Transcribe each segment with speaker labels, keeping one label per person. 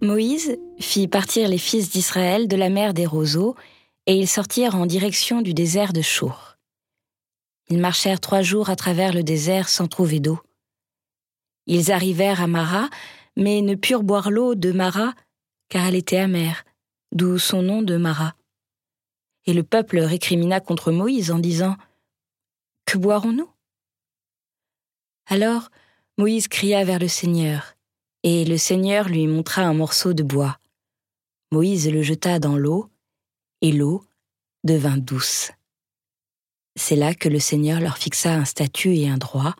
Speaker 1: Moïse fit partir les fils d'Israël de la mer des roseaux, et ils sortirent en direction du désert de Chour. Ils marchèrent trois jours à travers le désert sans trouver d'eau. Ils arrivèrent à Mara, mais ne purent boire l'eau de Mara, car elle était amère, d'où son nom de Mara. Et le peuple récrimina contre Moïse en disant Que boirons-nous? Alors Moïse cria vers le Seigneur, et le Seigneur lui montra un morceau de bois. Moïse le jeta dans l'eau, et l'eau devint douce. C'est là que le Seigneur leur fixa un statut et un droit,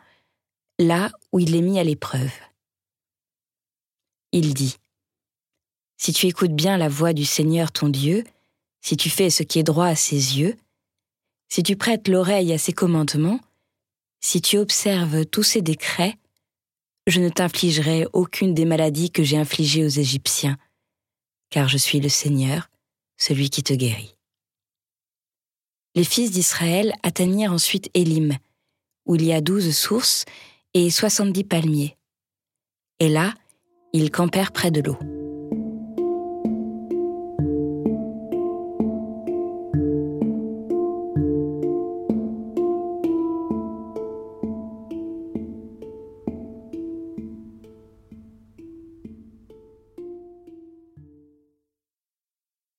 Speaker 1: là où il les mit à l'épreuve. Il dit, Si tu écoutes bien la voix du Seigneur ton Dieu, si tu fais ce qui est droit à ses yeux, si tu prêtes l'oreille à ses commandements, si tu observes tous ses décrets, je ne t'infligerai aucune des maladies que j'ai infligées aux Égyptiens, car je suis le Seigneur, celui qui te guérit les fils d'Israël atteignirent ensuite Élim, où il y a douze sources et soixante-dix palmiers. Et là, ils campèrent près de l'eau.